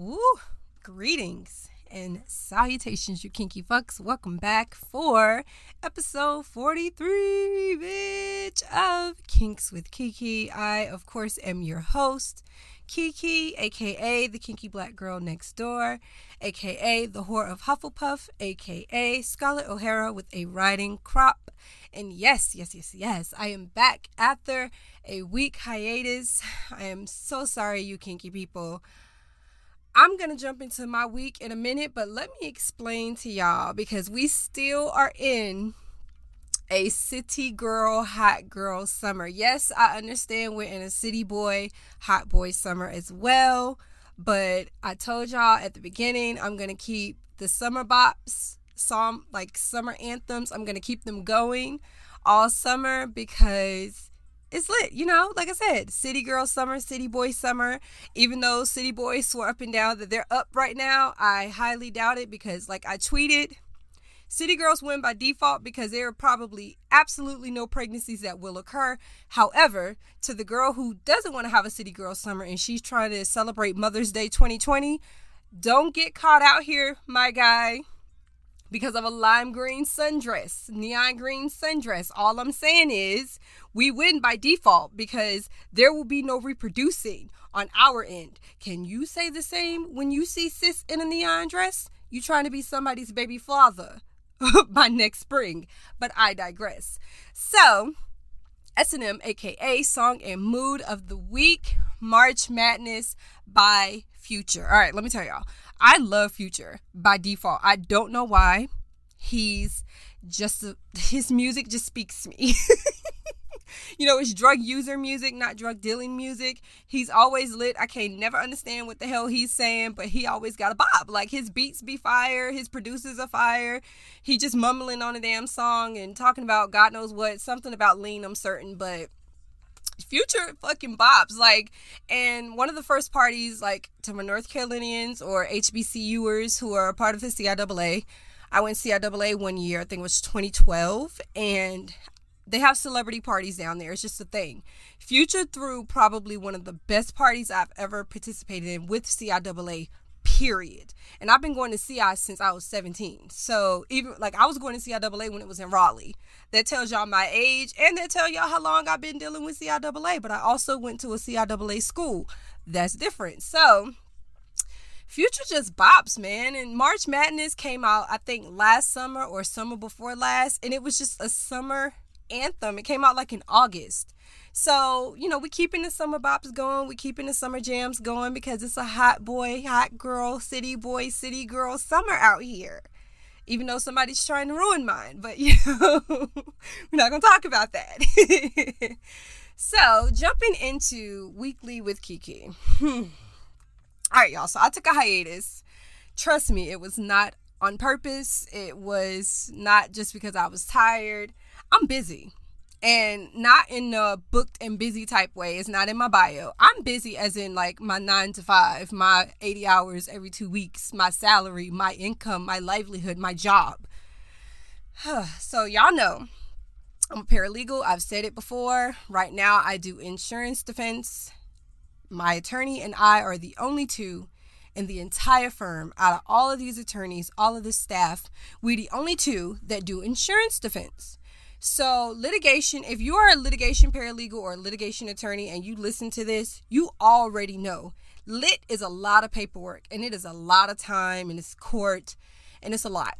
Woo! Greetings and salutations, you kinky fucks. Welcome back for episode 43, bitch, of Kinks with Kiki. I, of course, am your host, Kiki, aka the kinky black girl next door, aka the whore of Hufflepuff, aka Scarlett O'Hara with a riding crop. And yes, yes, yes, yes, I am back after a week hiatus. I am so sorry, you kinky people. I'm going to jump into my week in a minute, but let me explain to y'all because we still are in a city girl, hot girl summer. Yes, I understand we're in a city boy, hot boy summer as well. But I told y'all at the beginning, I'm going to keep the summer bops, some like summer anthems, I'm going to keep them going all summer because it's lit, you know, like I said, city girl summer, city boy summer. Even though city boys swore up and down that they're up right now, I highly doubt it because, like I tweeted, City girls win by default because there are probably absolutely no pregnancies that will occur. However, to the girl who doesn't want to have a city girl summer and she's trying to celebrate Mother's Day 2020, don't get caught out here, my guy, because of a lime green sundress, neon green sundress. All I'm saying is we win by default because there will be no reproducing on our end. Can you say the same when you see sis in a neon dress? You trying to be somebody's baby father? by next spring, but I digress. So, S&M aka Song and Mood of the Week, March Madness by Future. All right, let me tell y'all. I love Future by default. I don't know why. He's just his music just speaks to me. you know, it's drug user music, not drug dealing music. He's always lit. I can't never understand what the hell he's saying, but he always got a bob. Like his beats be fire, his producers are fire. He just mumbling on a damn song and talking about God knows what, something about lean, I'm certain, but future fucking bobs like and one of the first parties like to my north carolinians or hbcuers who are a part of the ciaa i went ciaa one year i think it was 2012 and they have celebrity parties down there. It's just a thing. Future threw probably one of the best parties I've ever participated in with CIAA, period. And I've been going to CI since I was 17. So even like I was going to CIAA when it was in Raleigh. That tells y'all my age and that tell y'all how long I've been dealing with CIAA. But I also went to a CIAA school. That's different. So Future just bops, man. And March Madness came out, I think, last summer or summer before last. And it was just a summer anthem. It came out like in August. So, you know, we're keeping the summer bops going. We're keeping the summer jams going because it's a hot boy, hot girl, city boy, city girl summer out here. Even though somebody's trying to ruin mine. But, you know, we're not going to talk about that. so, jumping into Weekly with Kiki. Hmm. All right, y'all. So, I took a hiatus. Trust me, it was not on purpose. It was not just because I was tired. I'm busy and not in a booked and busy type way. It's not in my bio. I'm busy as in like my nine to five, my 80 hours every two weeks, my salary, my income, my livelihood, my job. so, y'all know I'm a paralegal. I've said it before. Right now, I do insurance defense. My attorney and I are the only two in the entire firm out of all of these attorneys, all of the staff. We're the only two that do insurance defense. So, litigation, if you are a litigation paralegal or a litigation attorney and you listen to this, you already know lit is a lot of paperwork and it is a lot of time and it's court and it's a lot.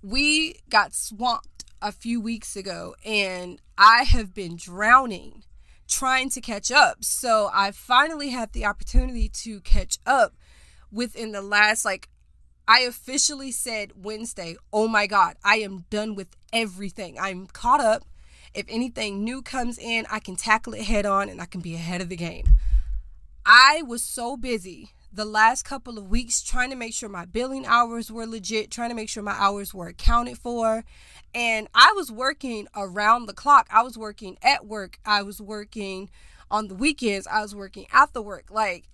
We got swamped a few weeks ago and I have been drowning trying to catch up. So, I finally had the opportunity to catch up within the last like I officially said Wednesday, oh my God, I am done with everything. I'm caught up. If anything new comes in, I can tackle it head on and I can be ahead of the game. I was so busy the last couple of weeks trying to make sure my billing hours were legit, trying to make sure my hours were accounted for. And I was working around the clock. I was working at work. I was working on the weekends. I was working after work. Like,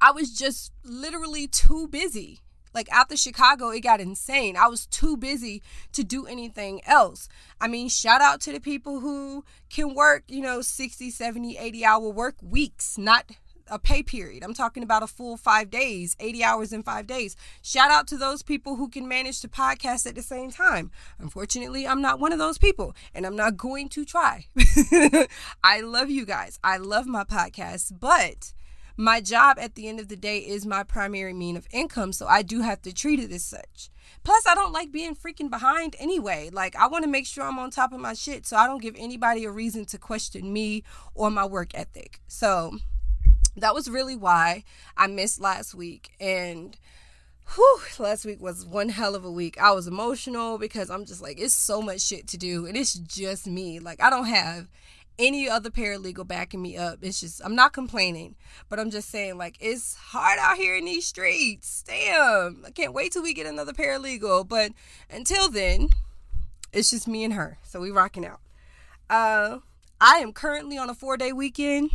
I was just literally too busy. Like after Chicago, it got insane. I was too busy to do anything else. I mean, shout out to the people who can work, you know, 60, 70, 80 hour work weeks, not a pay period. I'm talking about a full five days, 80 hours in five days. Shout out to those people who can manage to podcast at the same time. Unfortunately, I'm not one of those people and I'm not going to try. I love you guys. I love my podcast, but my job at the end of the day is my primary mean of income, so I do have to treat it as such. Plus, I don't like being freaking behind anyway. Like, I want to make sure I'm on top of my shit so I don't give anybody a reason to question me or my work ethic. So, that was really why I missed last week. And whew, last week was one hell of a week. I was emotional because I'm just like, it's so much shit to do, and it's just me. Like, I don't have any other paralegal backing me up. It's just I'm not complaining, but I'm just saying like it's hard out here in these streets. Damn. I can't wait till we get another paralegal. But until then, it's just me and her. So we rocking out. Uh I am currently on a four day weekend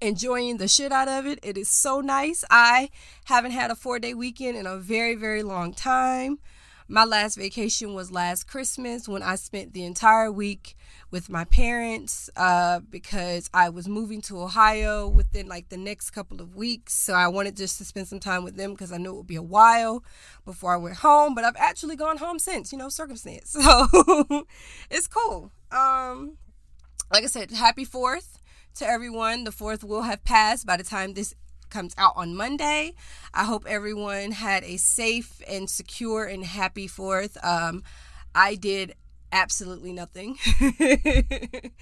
enjoying the shit out of it. It is so nice. I haven't had a four day weekend in a very, very long time. My last vacation was last Christmas when I spent the entire week with my parents uh, because I was moving to Ohio within like the next couple of weeks. So I wanted just to spend some time with them because I knew it would be a while before I went home. But I've actually gone home since, you know, circumstance. So it's cool. Um, like I said, happy 4th to everyone. The 4th will have passed by the time this comes out on Monday. I hope everyone had a safe and secure and happy 4th. Um, I did absolutely nothing.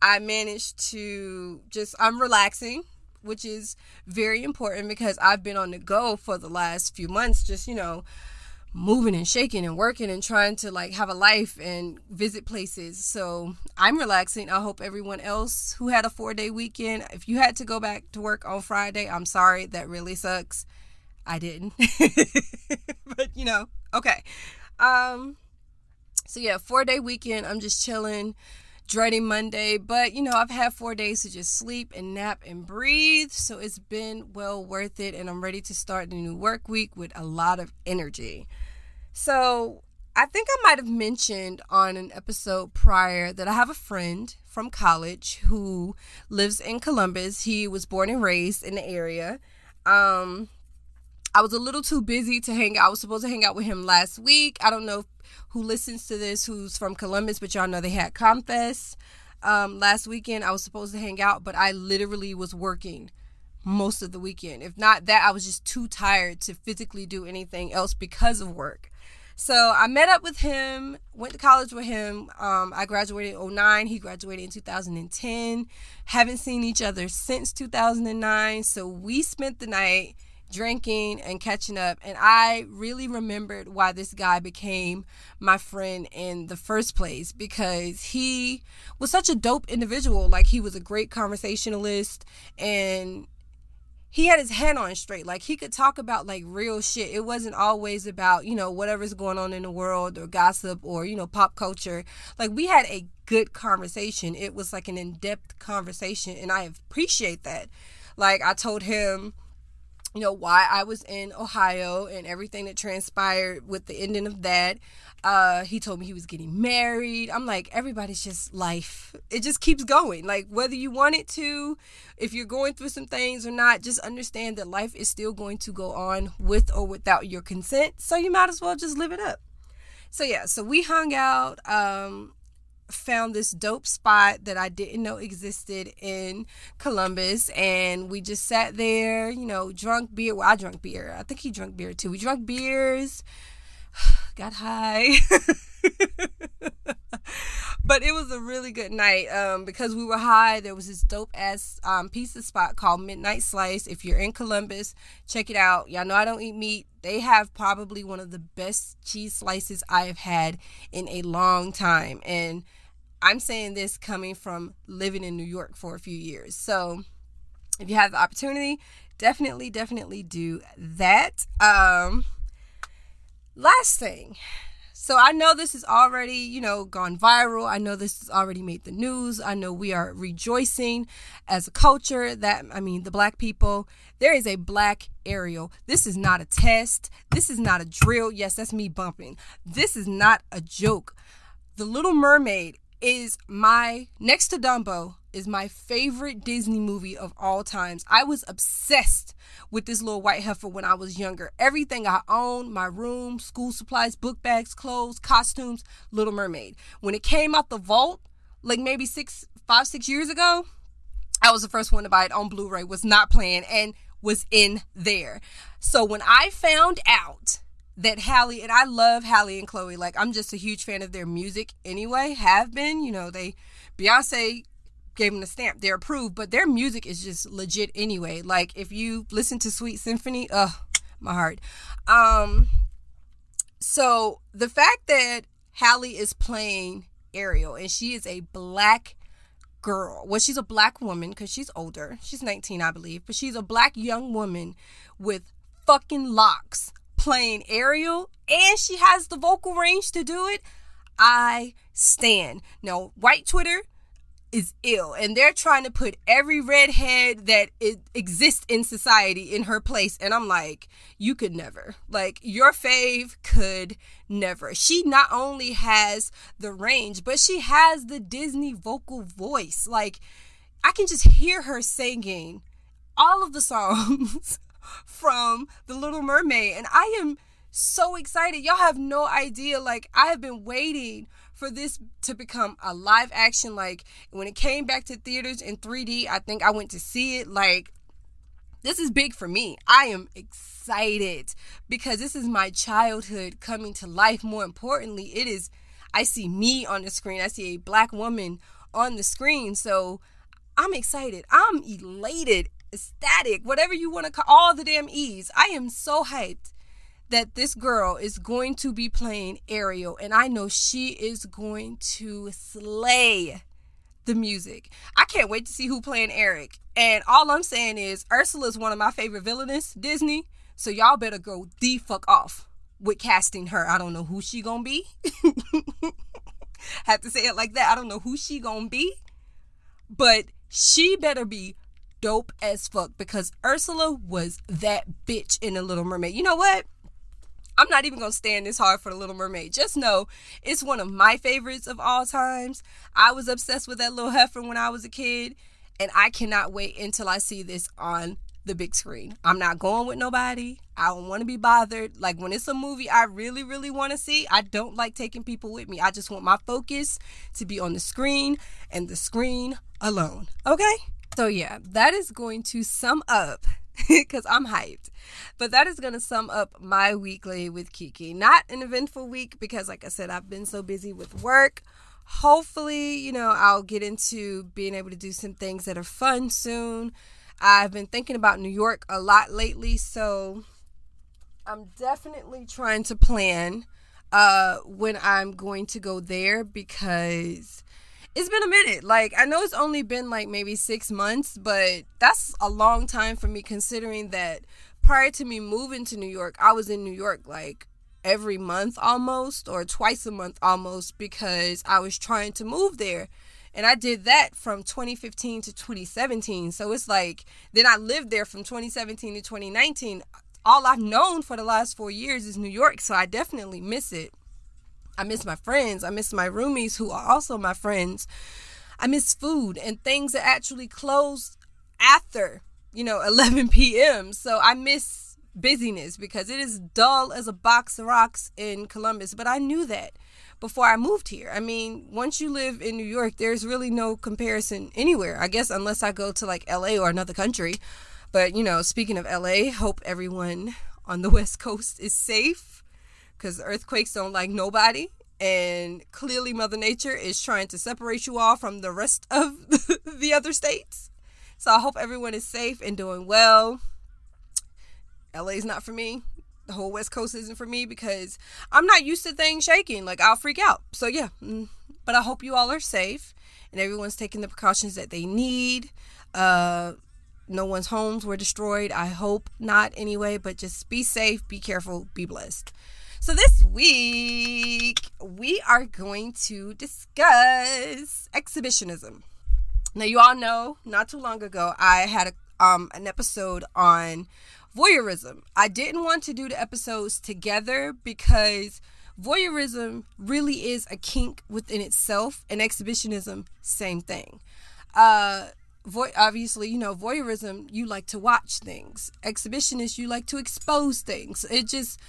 I managed to just, I'm relaxing, which is very important because I've been on the go for the last few months, just, you know, moving and shaking and working and trying to like have a life and visit places. So I'm relaxing. I hope everyone else who had a four day weekend, if you had to go back to work on Friday, I'm sorry. That really sucks. I didn't. but you know, okay. Um so yeah, four day weekend. I'm just chilling, dreading Monday. But you know, I've had four days to just sleep and nap and breathe. So it's been well worth it. And I'm ready to start the new work week with a lot of energy. So I think I might have mentioned on an episode prior that I have a friend from college who lives in Columbus. He was born and raised in the area. Um, I was a little too busy to hang out. I was supposed to hang out with him last week. I don't know who listens to this who's from Columbus, but y'all know they had Comfest um, last weekend. I was supposed to hang out, but I literally was working most of the weekend. If not that, I was just too tired to physically do anything else because of work. So I met up with him, went to college with him. Um, I graduated in 09. He graduated in 2010. Haven't seen each other since 2009. So we spent the night drinking and catching up. And I really remembered why this guy became my friend in the first place because he was such a dope individual. Like, he was a great conversationalist and he had his head on straight. Like he could talk about like real shit. It wasn't always about, you know, whatever's going on in the world or gossip or, you know, pop culture. Like we had a good conversation. It was like an in-depth conversation and I appreciate that. Like I told him you know why I was in Ohio and everything that transpired with the ending of that. Uh, he told me he was getting married. I'm like, everybody's just life. It just keeps going. Like whether you want it to, if you're going through some things or not, just understand that life is still going to go on with or without your consent. So you might as well just live it up. So yeah, so we hung out. Um, found this dope spot that I didn't know existed in Columbus. And we just sat there, you know, drunk beer. Well, I drank beer. I think he drank beer too. We drank beers, got high. but it was a really good night um, because we were high. There was this dope ass um, pizza spot called Midnight Slice. If you're in Columbus, check it out. Y'all know I don't eat meat. They have probably one of the best cheese slices I have had in a long time. And I'm saying this coming from living in New York for a few years. So if you have the opportunity, definitely, definitely do that. Um, last thing. So I know this has already, you know, gone viral. I know this has already made the news. I know we are rejoicing as a culture that I mean the black people. There is a black Ariel. This is not a test. This is not a drill. Yes, that's me bumping. This is not a joke. The Little Mermaid is my next to Dumbo, is my favorite Disney movie of all times. I was obsessed with this little white heifer when I was younger. Everything I owned, my room, school supplies, book bags, clothes, costumes, Little Mermaid. When it came out the vault, like maybe six, five, six years ago, I was the first one to buy it on Blu-ray, was not playing, and was in there. So when I found out that Halle and I love Halle and Chloe. Like I'm just a huge fan of their music anyway. Have been, you know, they Beyonce gave them the stamp. They're approved, but their music is just legit anyway. Like if you listen to Sweet Symphony, ugh, my heart. Um so the fact that Halle is playing Ariel and she is a black girl. Well, she's a black woman because she's older. She's 19, I believe, but she's a black young woman with fucking locks playing Ariel and she has the vocal range to do it. I stand. Now, white Twitter is ill and they're trying to put every redhead that exists in society in her place and i'm like you could never like your fave could never she not only has the range but she has the disney vocal voice like i can just hear her singing all of the songs from the little mermaid and i am so excited y'all have no idea like i have been waiting for this to become a live action. Like when it came back to theaters in 3D, I think I went to see it. Like this is big for me. I am excited because this is my childhood coming to life. More importantly, it is I see me on the screen. I see a black woman on the screen. So I'm excited. I'm elated, ecstatic, whatever you want to call all the damn E's. I am so hyped that this girl is going to be playing Ariel, and I know she is going to slay the music. I can't wait to see who playing Eric. And all I'm saying is Ursula is one of my favorite villainous Disney, so y'all better go the fuck off with casting her. I don't know who she gonna be. Have to say it like that. I don't know who she gonna be, but she better be dope as fuck because Ursula was that bitch in the Little Mermaid. You know what? I'm not even gonna stand this hard for the Little Mermaid. Just know it's one of my favorites of all times. I was obsessed with that little heifer when I was a kid, and I cannot wait until I see this on the big screen. I'm not going with nobody. I don't want to be bothered. Like when it's a movie I really, really want to see, I don't like taking people with me. I just want my focus to be on the screen and the screen alone. Okay? So, yeah, that is going to sum up because I'm hyped. But that is going to sum up my weekly with Kiki. Not an eventful week because, like I said, I've been so busy with work. Hopefully, you know, I'll get into being able to do some things that are fun soon. I've been thinking about New York a lot lately, so I'm definitely trying to plan uh when I'm going to go there because it's been a minute. Like I know it's only been like maybe 6 months, but that's a long time for me considering that prior to me moving to New York, I was in New York like every month almost or twice a month almost because I was trying to move there. And I did that from 2015 to 2017. So it's like then I lived there from 2017 to 2019. All I've known for the last 4 years is New York, so I definitely miss it. I miss my friends. I miss my roomies who are also my friends. I miss food and things that actually close after, you know, 11 p.m. So I miss busyness because it is dull as a box of rocks in Columbus. But I knew that before I moved here. I mean, once you live in New York, there's really no comparison anywhere. I guess unless I go to like LA or another country. But, you know, speaking of LA, hope everyone on the West Coast is safe because earthquakes don't like nobody. And clearly, Mother Nature is trying to separate you all from the rest of the other states. So I hope everyone is safe and doing well. LA is not for me. The whole West Coast isn't for me because I'm not used to things shaking. Like, I'll freak out. So, yeah. Mm, but I hope you all are safe and everyone's taking the precautions that they need. Uh, no one's homes were destroyed. I hope not anyway, but just be safe, be careful, be blessed. So, this week we are going to discuss exhibitionism. Now, you all know not too long ago I had a, um, an episode on voyeurism. I didn't want to do the episodes together because voyeurism really is a kink within itself, and exhibitionism, same thing. Uh, obviously, you know, voyeurism, you like to watch things. Exhibitionist, you like to expose things. It just,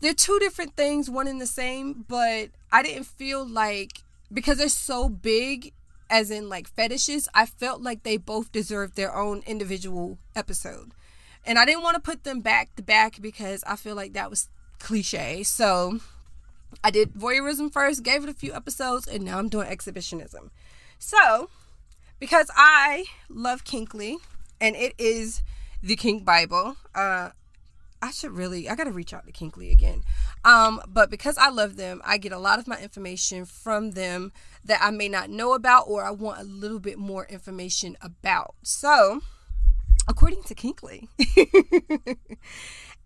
they're two different things, one and the same, but I didn't feel like, because they're so big, as in like fetishes, I felt like they both deserved their own individual episode. And I didn't want to put them back to back because I feel like that was cliche. So I did voyeurism first, gave it a few episodes, and now I'm doing exhibitionism. So, because I love Kinkly and it is the Kink Bible, uh, I should really, I gotta reach out to Kinkly again. Um, but because I love them, I get a lot of my information from them that I may not know about or I want a little bit more information about. So, according to Kinkly,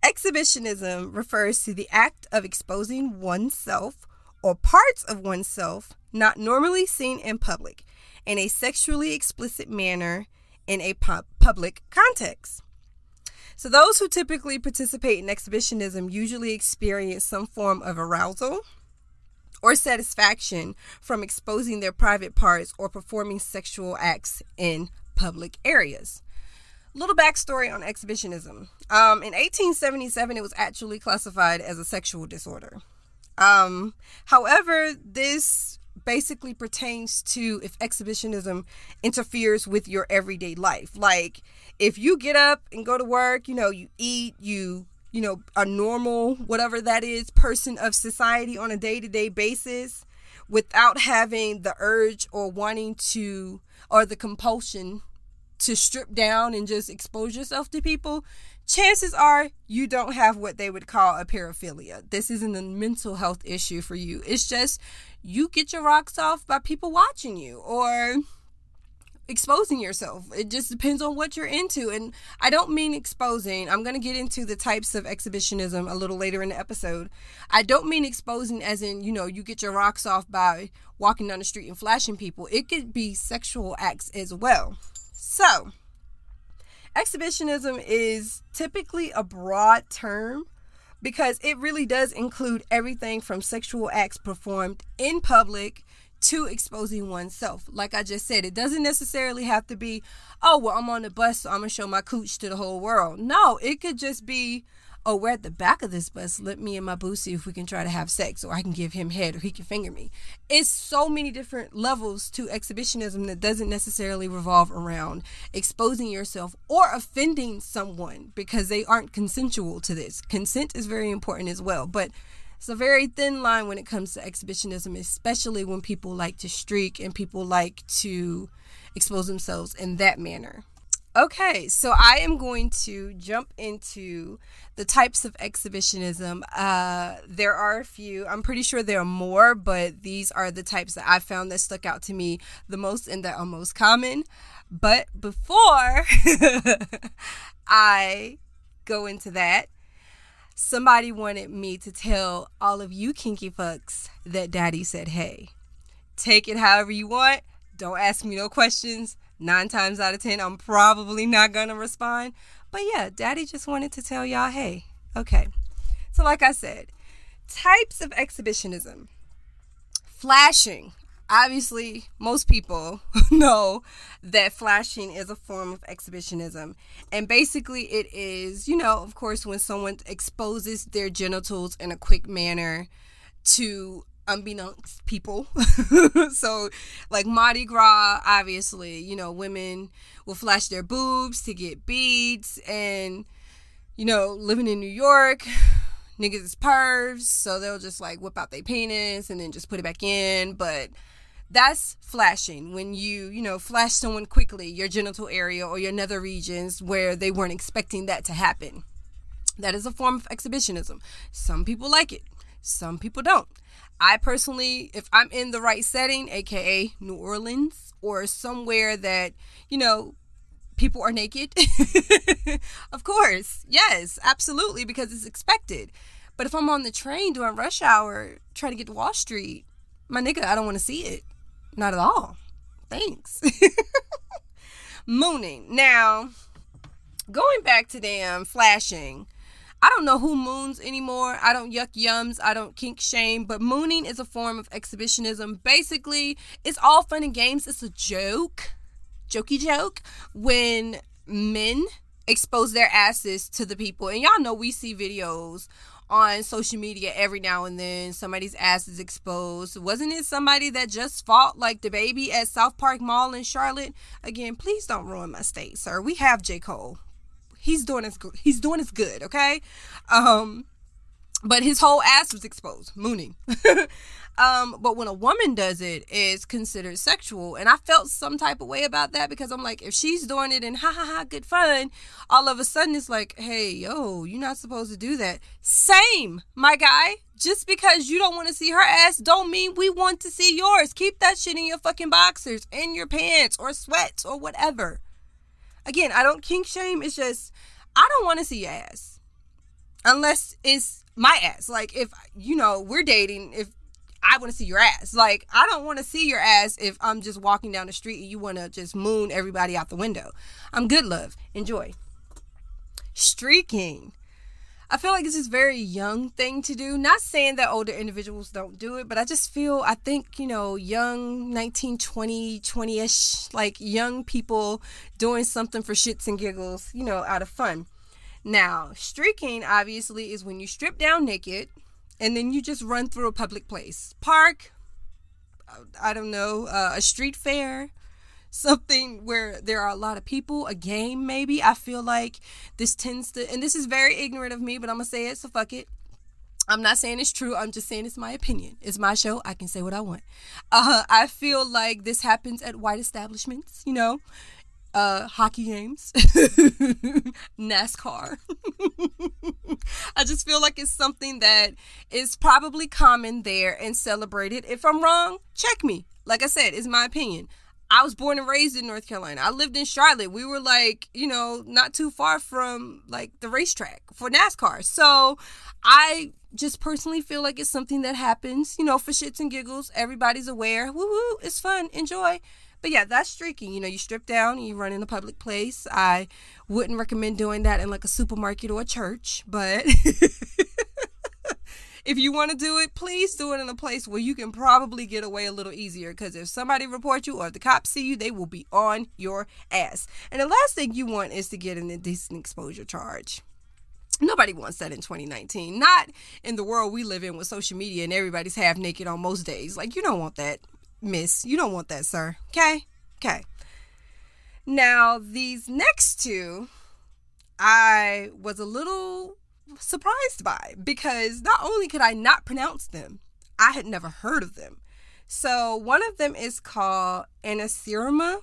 exhibitionism refers to the act of exposing oneself or parts of oneself not normally seen in public in a sexually explicit manner in a pu- public context. So, those who typically participate in exhibitionism usually experience some form of arousal or satisfaction from exposing their private parts or performing sexual acts in public areas. Little backstory on exhibitionism. Um, in 1877, it was actually classified as a sexual disorder. Um, however, this basically pertains to if exhibitionism interferes with your everyday life. Like if you get up and go to work, you know, you eat, you you know, a normal whatever that is person of society on a day-to-day basis without having the urge or wanting to or the compulsion to strip down and just expose yourself to people, chances are you don't have what they would call a paraphilia. This isn't a mental health issue for you. It's just you get your rocks off by people watching you or exposing yourself. It just depends on what you're into. And I don't mean exposing. I'm going to get into the types of exhibitionism a little later in the episode. I don't mean exposing as in, you know, you get your rocks off by walking down the street and flashing people. It could be sexual acts as well. So, exhibitionism is typically a broad term because it really does include everything from sexual acts performed in public to exposing oneself. Like I just said, it doesn't necessarily have to be, oh, well, I'm on the bus, so I'm to show my cooch to the whole world. No, it could just be, oh, we're at the back of this bus. Let me and my boo see if we can try to have sex, or I can give him head, or he can finger me. It's so many different levels to exhibitionism that doesn't necessarily revolve around exposing yourself or offending someone because they aren't consensual to this. Consent is very important as well, but it's a very thin line when it comes to exhibitionism, especially when people like to streak and people like to expose themselves in that manner. Okay, so I am going to jump into the types of exhibitionism. Uh, there are a few. I'm pretty sure there are more, but these are the types that I found that stuck out to me the most and that are most common. But before I go into that, somebody wanted me to tell all of you kinky fucks that daddy said, hey, take it however you want. Don't ask me no questions nine times out of ten, I'm probably not gonna respond. But yeah, daddy just wanted to tell y'all, hey, okay. So, like I said, types of exhibitionism flashing. Obviously, most people know that flashing is a form of exhibitionism. And basically, it is, you know, of course, when someone exposes their genitals in a quick manner to unbeknownst people. so, like Mardi Gras, obviously, you know, women will flash their boobs to get beads, and you know, living in New York, niggas is pervs, so they'll just like whip out their penis and then just put it back in. But that's flashing when you, you know, flash someone quickly, your genital area or your nether regions where they weren't expecting that to happen. That is a form of exhibitionism. Some people like it, some people don't. I personally, if I'm in the right setting, aka New Orleans, or somewhere that, you know, people are naked, of course, yes, absolutely, because it's expected. But if I'm on the train during rush hour trying to get to Wall Street, my nigga, I don't want to see it. Not at all. Thanks. Mooning. Now, going back to them flashing I don't know who moons anymore. I don't yuck yums. I don't kink shame. But mooning is a form of exhibitionism. Basically, it's all fun and games. It's a joke. jokey joke when men expose their asses to the people. And y'all know we see videos on social media every now and then somebody's ass is exposed. Wasn't it somebody that just fought like the baby at South Park Mall in Charlotte? Again, please don't ruin my state, sir. We have J. Cole. He's doing his he's doing his good, okay? Um but his whole ass was exposed, mooning. um, but when a woman does it, it's considered sexual. And I felt some type of way about that because I'm like, if she's doing it and ha ha ha, good fun, all of a sudden it's like, hey, yo, you're not supposed to do that. Same, my guy. Just because you don't want to see her ass don't mean we want to see yours. Keep that shit in your fucking boxers, in your pants, or sweats, or whatever. Again, I don't kink shame. It's just, I don't want to see your ass. Unless it's my ass. Like if you know we're dating, if I want to see your ass. Like I don't want to see your ass if I'm just walking down the street and you want to just moon everybody out the window. I'm good, love. Enjoy. Streaking. I feel like this is a very young thing to do. Not saying that older individuals don't do it, but I just feel I think, you know, young 19, 20, 20ish, like young people doing something for shits and giggles, you know, out of fun. Now, streaking obviously is when you strip down naked and then you just run through a public place. Park, I don't know, uh, a street fair, something where there are a lot of people, a game maybe. I feel like this tends to, and this is very ignorant of me, but I'm gonna say it, so fuck it. I'm not saying it's true. I'm just saying it's my opinion. It's my show. I can say what I want. Uh, I feel like this happens at white establishments, you know, uh, hockey games, NASCAR. I just feel like it's something that is probably common there and celebrated. If I'm wrong, check me. Like I said, it's my opinion. I was born and raised in North Carolina. I lived in Charlotte. We were like, you know, not too far from like the racetrack for NASCAR. So I just personally feel like it's something that happens, you know, for shits and giggles. Everybody's aware. Woo woo, it's fun. Enjoy. But yeah, that's streaking. You know, you strip down and you run in a public place. I wouldn't recommend doing that in like a supermarket or a church, but if you want to do it, please do it in a place where you can probably get away a little easier. Because if somebody reports you or if the cops see you, they will be on your ass. And the last thing you want is to get an indecent exposure charge. Nobody wants that in 2019. Not in the world we live in with social media and everybody's half naked on most days. Like, you don't want that miss. You don't want that, sir. Okay? Okay. Now, these next two, I was a little surprised by because not only could I not pronounce them, I had never heard of them. So, one of them is called anacerima,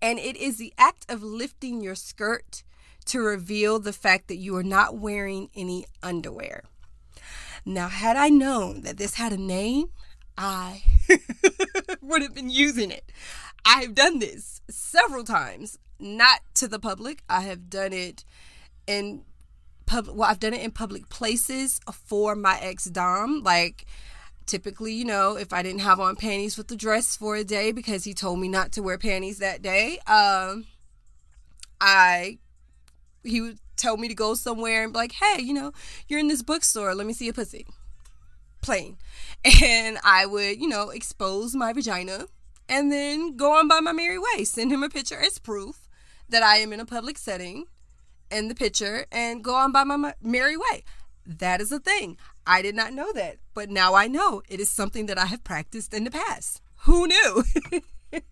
and it is the act of lifting your skirt to reveal the fact that you are not wearing any underwear. Now, had I known that this had a name, I would have been using it. I have done this several times, not to the public. I have done it in public. Well, I've done it in public places for my ex dom. Like, typically, you know, if I didn't have on panties with the dress for a day because he told me not to wear panties that day, um, I he would tell me to go somewhere and be like, hey, you know, you're in this bookstore. Let me see a pussy plain. And I would, you know, expose my vagina and then go on by my merry way. Send him a picture as proof that I am in a public setting in the picture and go on by my merry way. That is a thing. I did not know that, but now I know it is something that I have practiced in the past. Who knew?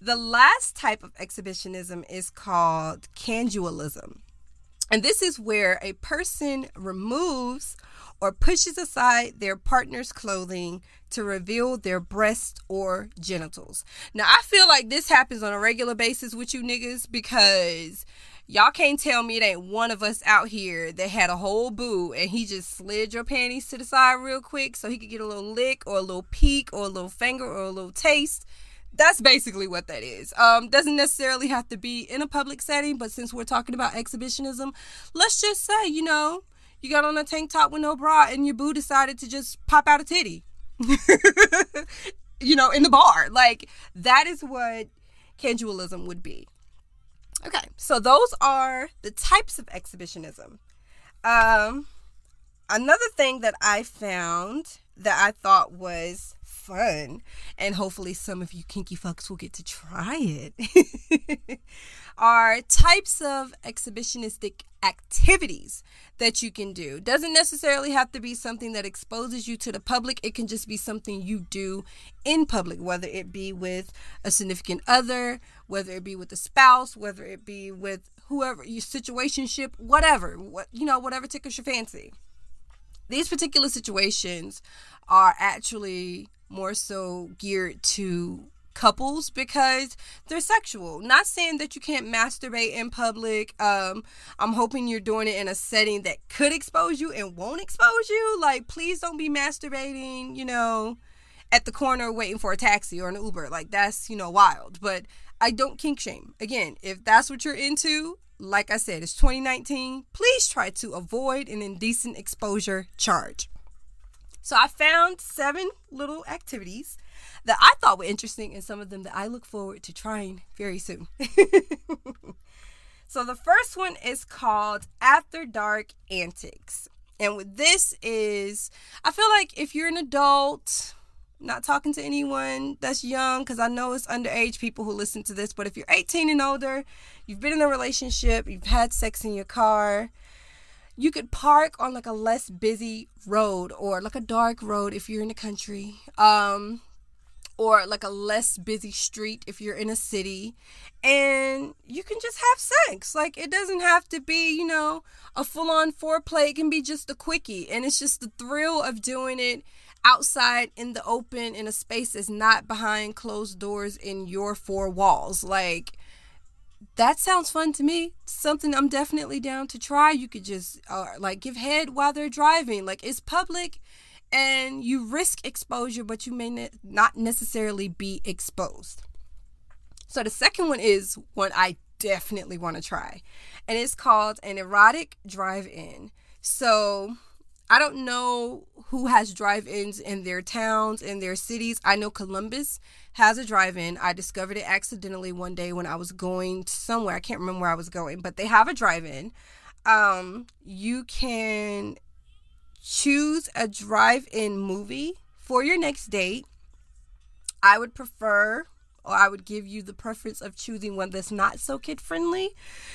the last type of exhibitionism is called candualism. And this is where a person removes or pushes aside their partner's clothing to reveal their breasts or genitals. Now, I feel like this happens on a regular basis with you niggas because y'all can't tell me it ain't one of us out here that had a whole boo and he just slid your panties to the side real quick so he could get a little lick or a little peek or a little finger or a little taste. That's basically what that is. Um, doesn't necessarily have to be in a public setting, but since we're talking about exhibitionism, let's just say, you know, you got on a tank top with no bra and your boo decided to just pop out a titty. you know, in the bar. Like that is what candualism would be. Okay, so those are the types of exhibitionism. Um, another thing that I found that I thought was fun. And hopefully, some of you kinky fucks will get to try it. are types of exhibitionistic activities that you can do. Doesn't necessarily have to be something that exposes you to the public. It can just be something you do in public, whether it be with a significant other, whether it be with a spouse, whether it be with whoever your situationship, whatever, what you know, whatever tickles your fancy. These particular situations are actually more so geared to couples because they're sexual. Not saying that you can't masturbate in public. Um, I'm hoping you're doing it in a setting that could expose you and won't expose you. Like, please don't be masturbating, you know, at the corner waiting for a taxi or an Uber. Like, that's, you know, wild. But I don't kink shame. Again, if that's what you're into, like I said, it's 2019. Please try to avoid an indecent exposure charge. So I found seven little activities that I thought were interesting and some of them that I look forward to trying very soon. so the first one is called After Dark Antics. And with this is I feel like if you're an adult, not talking to anyone that's young because I know it's underage people who listen to this, but if you're 18 and older, you've been in a relationship, you've had sex in your car, you could park on like a less busy road or like a dark road if you're in the country. Um or like a less busy street if you're in a city and you can just have sex like it doesn't have to be you know a full-on foreplay it can be just a quickie and it's just the thrill of doing it outside in the open in a space that's not behind closed doors in your four walls like that sounds fun to me something i'm definitely down to try you could just uh, like give head while they're driving like it's public and you risk exposure, but you may ne- not necessarily be exposed. So the second one is one I definitely want to try, and it's called an erotic drive-in. So I don't know who has drive-ins in their towns in their cities. I know Columbus has a drive-in. I discovered it accidentally one day when I was going somewhere. I can't remember where I was going, but they have a drive-in. Um, you can choose a drive in movie for your next date. I would prefer, or I would give you the preference of choosing one that's not so kid friendly.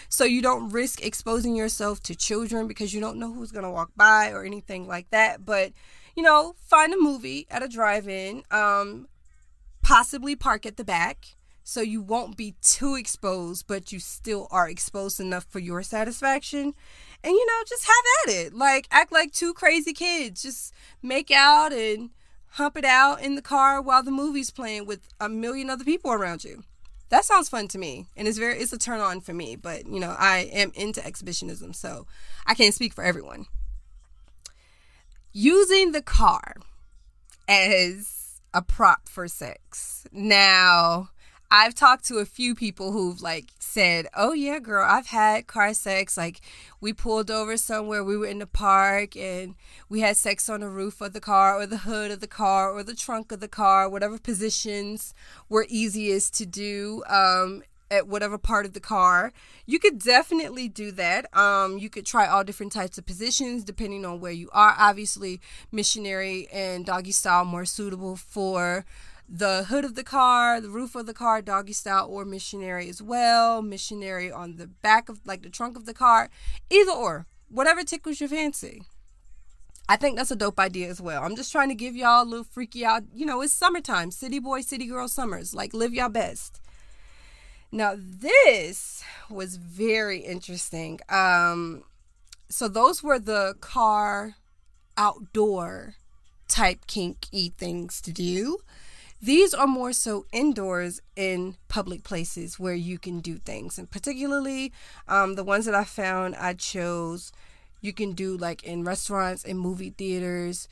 So you don't risk exposing yourself to children because you don't know who's going to walk by or anything like that. But, you know, find a movie at a drive in, um, possibly park at the back so you won't be too exposed, but you still are exposed enough for your satisfaction. And you know, just have at it. Like act like two crazy kids. Just make out and hump it out in the car while the movie's playing with a million other people around you. That sounds fun to me. And it's very it's a turn on for me, but you know, I am into exhibitionism, so I can't speak for everyone. Using the car as a prop for sex. Now, I've talked to a few people who've like said, "Oh yeah, girl, I've had car sex. Like we pulled over somewhere, we were in the park and we had sex on the roof of the car or the hood of the car or the trunk of the car, whatever positions were easiest to do um, at whatever part of the car. You could definitely do that. Um, you could try all different types of positions depending on where you are. Obviously, missionary and doggy style more suitable for the hood of the car, the roof of the car, doggy style, or missionary as well. Missionary on the back of like the trunk of the car. Either or, whatever tickles your fancy. I think that's a dope idea as well. I'm just trying to give y'all a little freaky out. You know, it's summertime, city boy, city girl summers. Like, live y'all best. Now, this was very interesting. Um, so those were the car outdoor type kinky things to do. These are more so indoors in public places where you can do things. And particularly um, the ones that I found, I chose you can do like in restaurants and movie theaters,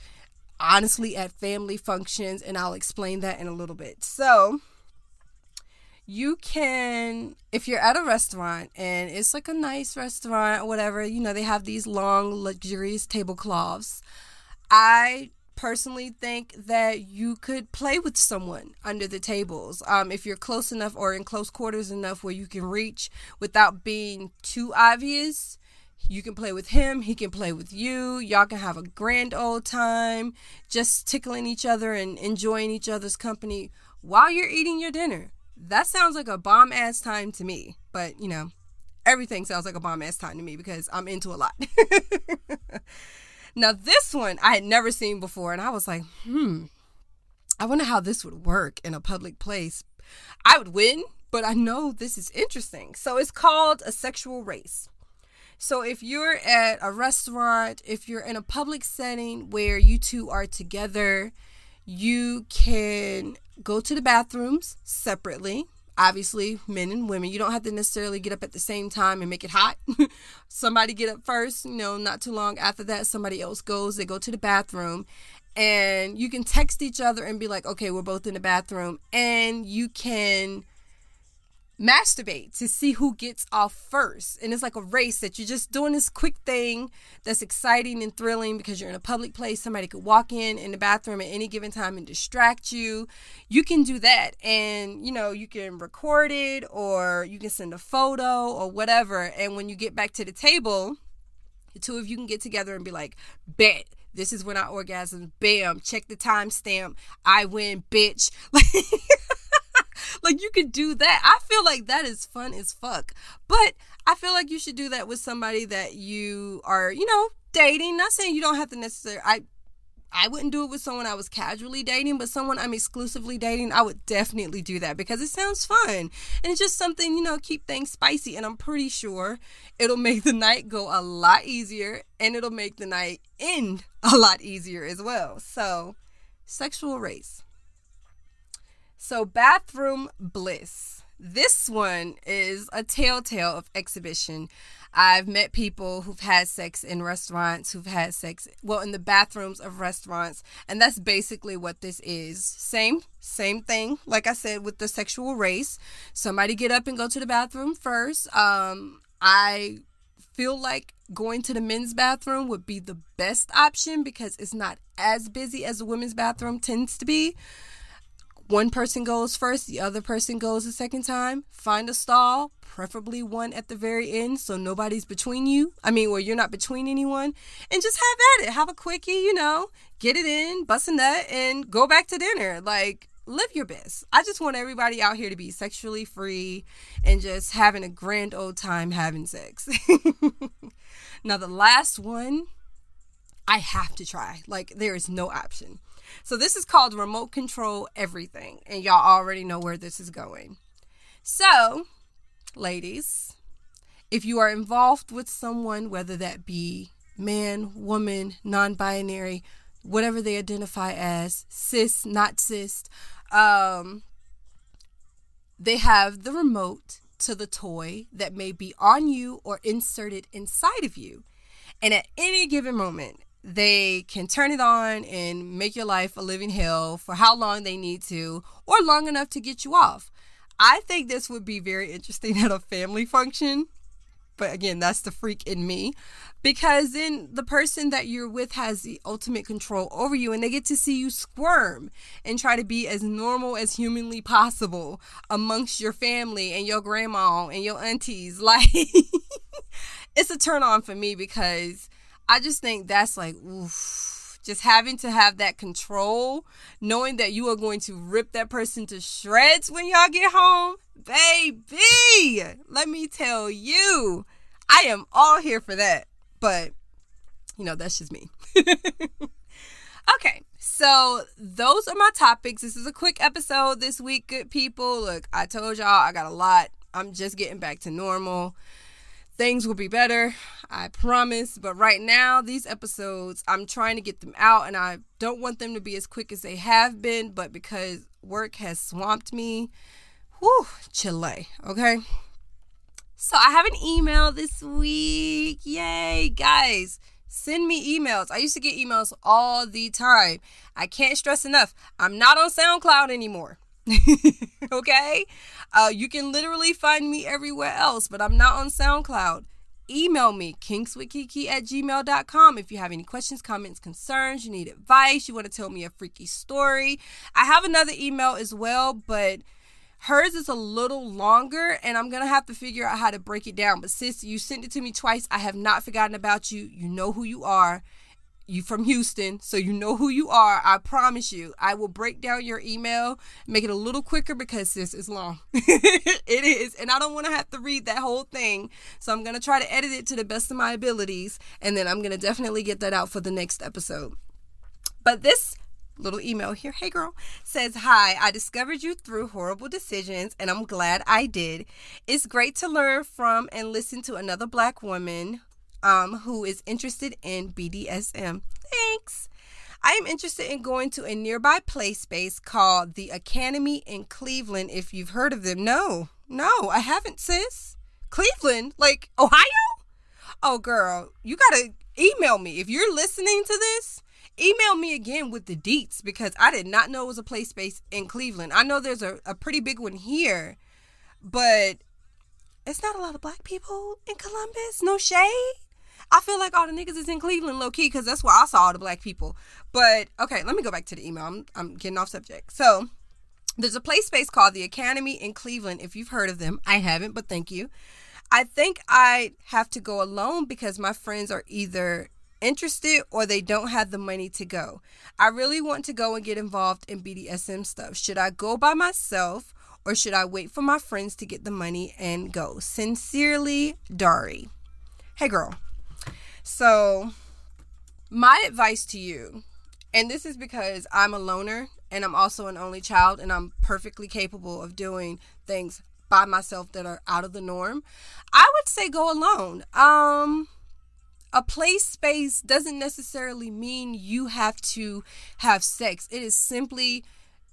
honestly, at family functions. And I'll explain that in a little bit. So, you can if you're at a restaurant and it's like a nice restaurant or whatever you know they have these long luxurious tablecloths i personally think that you could play with someone under the tables um, if you're close enough or in close quarters enough where you can reach without being too obvious You can play with him, he can play with you. Y'all can have a grand old time just tickling each other and enjoying each other's company while you're eating your dinner. That sounds like a bomb ass time to me. But, you know, everything sounds like a bomb ass time to me because I'm into a lot. now, this one I had never seen before, and I was like, hmm, I wonder how this would work in a public place. I would win, but I know this is interesting. So, it's called a sexual race. So if you're at a restaurant, if you're in a public setting where you two are together, you can go to the bathrooms separately. Obviously, men and women. You don't have to necessarily get up at the same time and make it hot. somebody get up first, you know, not too long after that, somebody else goes. They go to the bathroom and you can text each other and be like, okay, we're both in the bathroom. And you can masturbate to see who gets off first. And it's like a race that you're just doing this quick thing that's exciting and thrilling because you're in a public place. Somebody could walk in in the bathroom at any given time and distract you. You can do that. And, you know, you can record it or you can send a photo or whatever. And when you get back to the table, the two of you can get together and be like, bet. This is when I orgasm. Bam. Check the timestamp. I win, bitch. like you could do that. I feel like that is fun as fuck. But I feel like you should do that with somebody that you are, you know, dating. Not saying you don't have to necessarily I I wouldn't do it with someone I was casually dating, but someone I'm exclusively dating, I would definitely do that because it sounds fun. And it's just something, you know, keep things spicy. And I'm pretty sure it'll make the night go a lot easier and it'll make the night end a lot easier as well. So, sexual race. So, bathroom bliss. This one is a telltale of exhibition. I've met people who've had sex in restaurants, who've had sex, well, in the bathrooms of restaurants, and that's basically what this is. Same, same thing. Like I said with the sexual race, somebody get up and go to the bathroom first. Um, I feel like going to the men's bathroom would be the best option because it's not as busy as the women's bathroom tends to be one person goes first, the other person goes the second time. Find a stall, preferably one at the very end so nobody's between you. I mean, where you're not between anyone. And just have at it. Have a quickie, you know, get it in, bust a nut, and go back to dinner. Like, live your best. I just want everybody out here to be sexually free and just having a grand old time having sex. now, the last one I have to try. Like, there is no option. So this is called remote control everything, and y'all already know where this is going. So, ladies, if you are involved with someone, whether that be man, woman, non-binary, whatever they identify as, cis, not cis, um, they have the remote to the toy that may be on you or inserted inside of you. And at any given moment, they can turn it on and make your life a living hell for how long they need to or long enough to get you off. I think this would be very interesting at a family function. But again, that's the freak in me. Because then the person that you're with has the ultimate control over you and they get to see you squirm and try to be as normal as humanly possible amongst your family and your grandma and your aunties. Like, it's a turn on for me because I just think that's like, oof, just having to have that control, knowing that you are going to rip that person to shreds when y'all get home. Baby, let me tell you, I am all here for that. But, you know, that's just me. okay, so those are my topics. This is a quick episode this week, good people. Look, I told y'all I got a lot. I'm just getting back to normal. Things will be better, I promise. But right now, these episodes, I'm trying to get them out and I don't want them to be as quick as they have been, but because work has swamped me, whew, Chile, okay? So I have an email this week. Yay, guys. Send me emails. I used to get emails all the time. I can't stress enough. I'm not on SoundCloud anymore. okay? Uh, you can literally find me everywhere else, but I'm not on SoundCloud. Email me, kinkswithkiki at gmail.com if you have any questions, comments, concerns, you need advice, you want to tell me a freaky story. I have another email as well, but Hers is a little longer, and I'm gonna have to figure out how to break it down. But sis, you sent it to me twice. I have not forgotten about you. You know who you are. You from Houston, so you know who you are. I promise you. I will break down your email, make it a little quicker because this is long. it is, and I don't want to have to read that whole thing. So I'm gonna try to edit it to the best of my abilities, and then I'm gonna definitely get that out for the next episode. But this little email here. Hey girl says, Hi, I discovered you through horrible decisions and I'm glad I did. It's great to learn from and listen to another black woman um, who is interested in BDSM. Thanks. I am interested in going to a nearby play space called the Academy in Cleveland. If you've heard of them, no, no, I haven't, sis. Cleveland, like Ohio? Oh, girl, you gotta email me if you're listening to this email me again with the deets because I did not know it was a play space in Cleveland. I know there's a, a pretty big one here, but it's not a lot of black people in Columbus. No shade. I feel like all the niggas is in Cleveland low key because that's where I saw all the black people. But okay, let me go back to the email. I'm, I'm getting off subject. So there's a play space called the Academy in Cleveland. If you've heard of them, I haven't, but thank you. I think I have to go alone because my friends are either interested or they don't have the money to go. I really want to go and get involved in BDSM stuff. Should I go by myself or should I wait for my friends to get the money and go? Sincerely, Dari. Hey, girl. So, my advice to you, and this is because I'm a loner and I'm also an only child and I'm perfectly capable of doing things by myself that are out of the norm. I would say go alone. Um, a place space doesn't necessarily mean you have to have sex. It is simply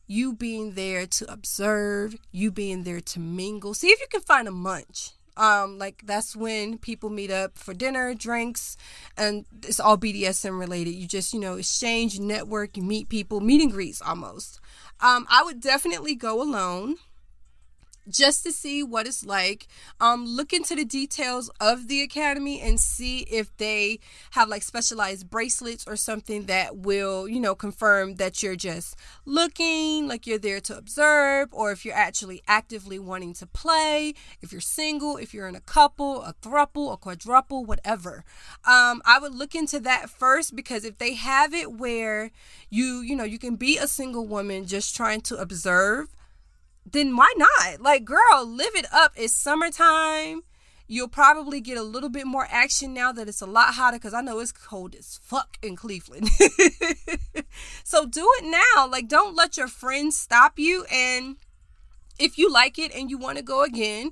you being there to observe, you being there to mingle. See if you can find a munch. Um, like that's when people meet up for dinner, drinks, and it's all BDSM related. You just, you know, exchange, network, you meet people, meet and greets almost. Um, I would definitely go alone just to see what it's like. Um, look into the details of the academy and see if they have like specialized bracelets or something that will, you know, confirm that you're just looking, like you're there to observe, or if you're actually actively wanting to play, if you're single, if you're in a couple, a thruple, a quadruple, whatever. Um, I would look into that first because if they have it where you, you know, you can be a single woman just trying to observe then why not? Like, girl, live it up. It's summertime. You'll probably get a little bit more action now that it's a lot hotter because I know it's cold as fuck in Cleveland. so do it now. Like, don't let your friends stop you. And if you like it and you want to go again,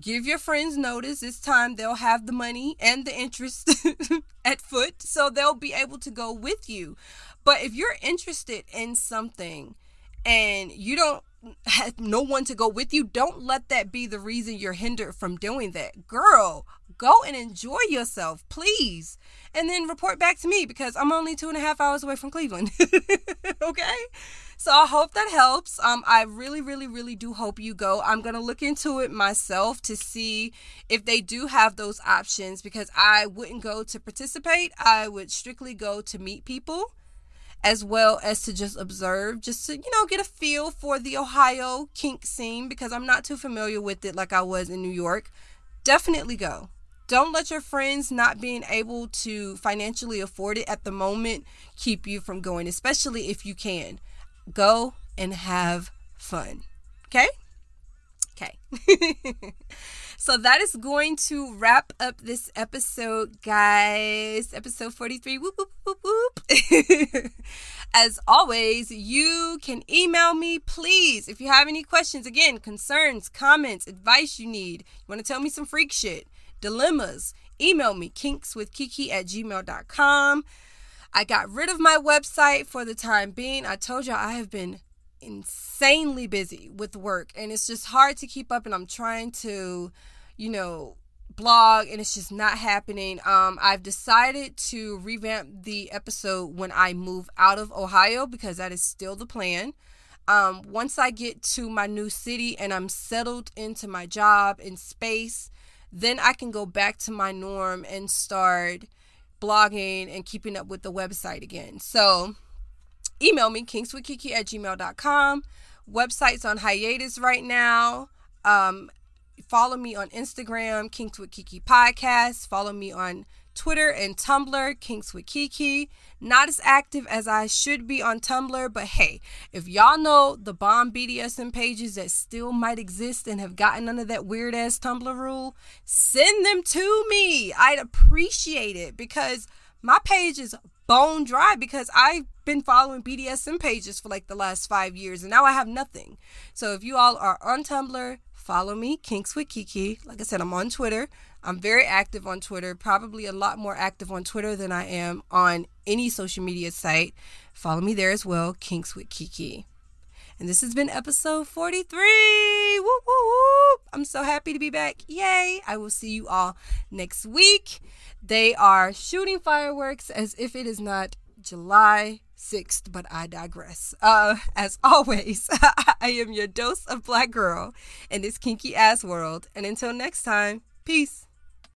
give your friends notice. This time they'll have the money and the interest at foot. So they'll be able to go with you. But if you're interested in something and you don't have no one to go with you, don't let that be the reason you're hindered from doing that. Girl, go and enjoy yourself, please. And then report back to me because I'm only two and a half hours away from Cleveland. okay? So I hope that helps. Um, I really, really, really do hope you go. I'm gonna look into it myself to see if they do have those options because I wouldn't go to participate. I would strictly go to meet people as well as to just observe, just to, you know, get a feel for the Ohio kink scene because I'm not too familiar with it like I was in New York. Definitely go. Don't let your friends not being able to financially afford it at the moment keep you from going, especially if you can. Go and have fun. Okay? Okay. So that is going to wrap up this episode, guys. Episode 43. Whoop, whoop, whoop, whoop. As always, you can email me, please, if you have any questions, again, concerns, comments, advice you need. You want to tell me some freak shit, dilemmas, email me, kinkswithkiki at gmail.com. I got rid of my website for the time being. I told y'all I have been insanely busy with work and it's just hard to keep up and I'm trying to you know, blog and it's just not happening. Um, I've decided to revamp the episode when I move out of Ohio because that is still the plan. Um, once I get to my new city and I'm settled into my job and space, then I can go back to my norm and start blogging and keeping up with the website again. So email me, kinkswithkiki at gmail.com website's on hiatus right now. Um, follow me on Instagram, Kinks with Kiki Podcast. Follow me on Twitter and Tumblr, Kinks with Kiki. Not as active as I should be on Tumblr, but hey, if y'all know the bomb BDSM pages that still might exist and have gotten under that weird ass Tumblr rule, send them to me. I'd appreciate it because my page is bone dry because I've been following BDSM pages for like the last five years and now I have nothing. So if you all are on Tumblr, follow me, Kinks with Kiki. Like I said, I'm on Twitter. I'm very active on Twitter, probably a lot more active on Twitter than I am on any social media site. Follow me there as well, Kinks with Kiki. And this has been episode 43. Woo, woo, woo. I'm so happy to be back. Yay. I will see you all next week. They are shooting fireworks as if it is not July 6th, but I digress. Uh, as always, I am your dose of black girl in this kinky ass world. And until next time, peace.